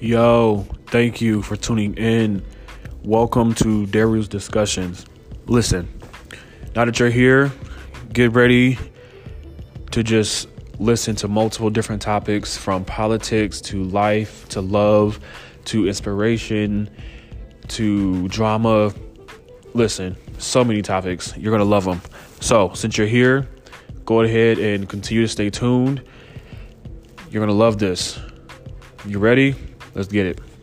Yo, thank you for tuning in. Welcome to Daryl's Discussions. Listen, now that you're here, get ready to just listen to multiple different topics from politics to life to love to inspiration to drama. Listen, so many topics. You're going to love them. So, since you're here, go ahead and continue to stay tuned. You're going to love this. You ready? Let's get it.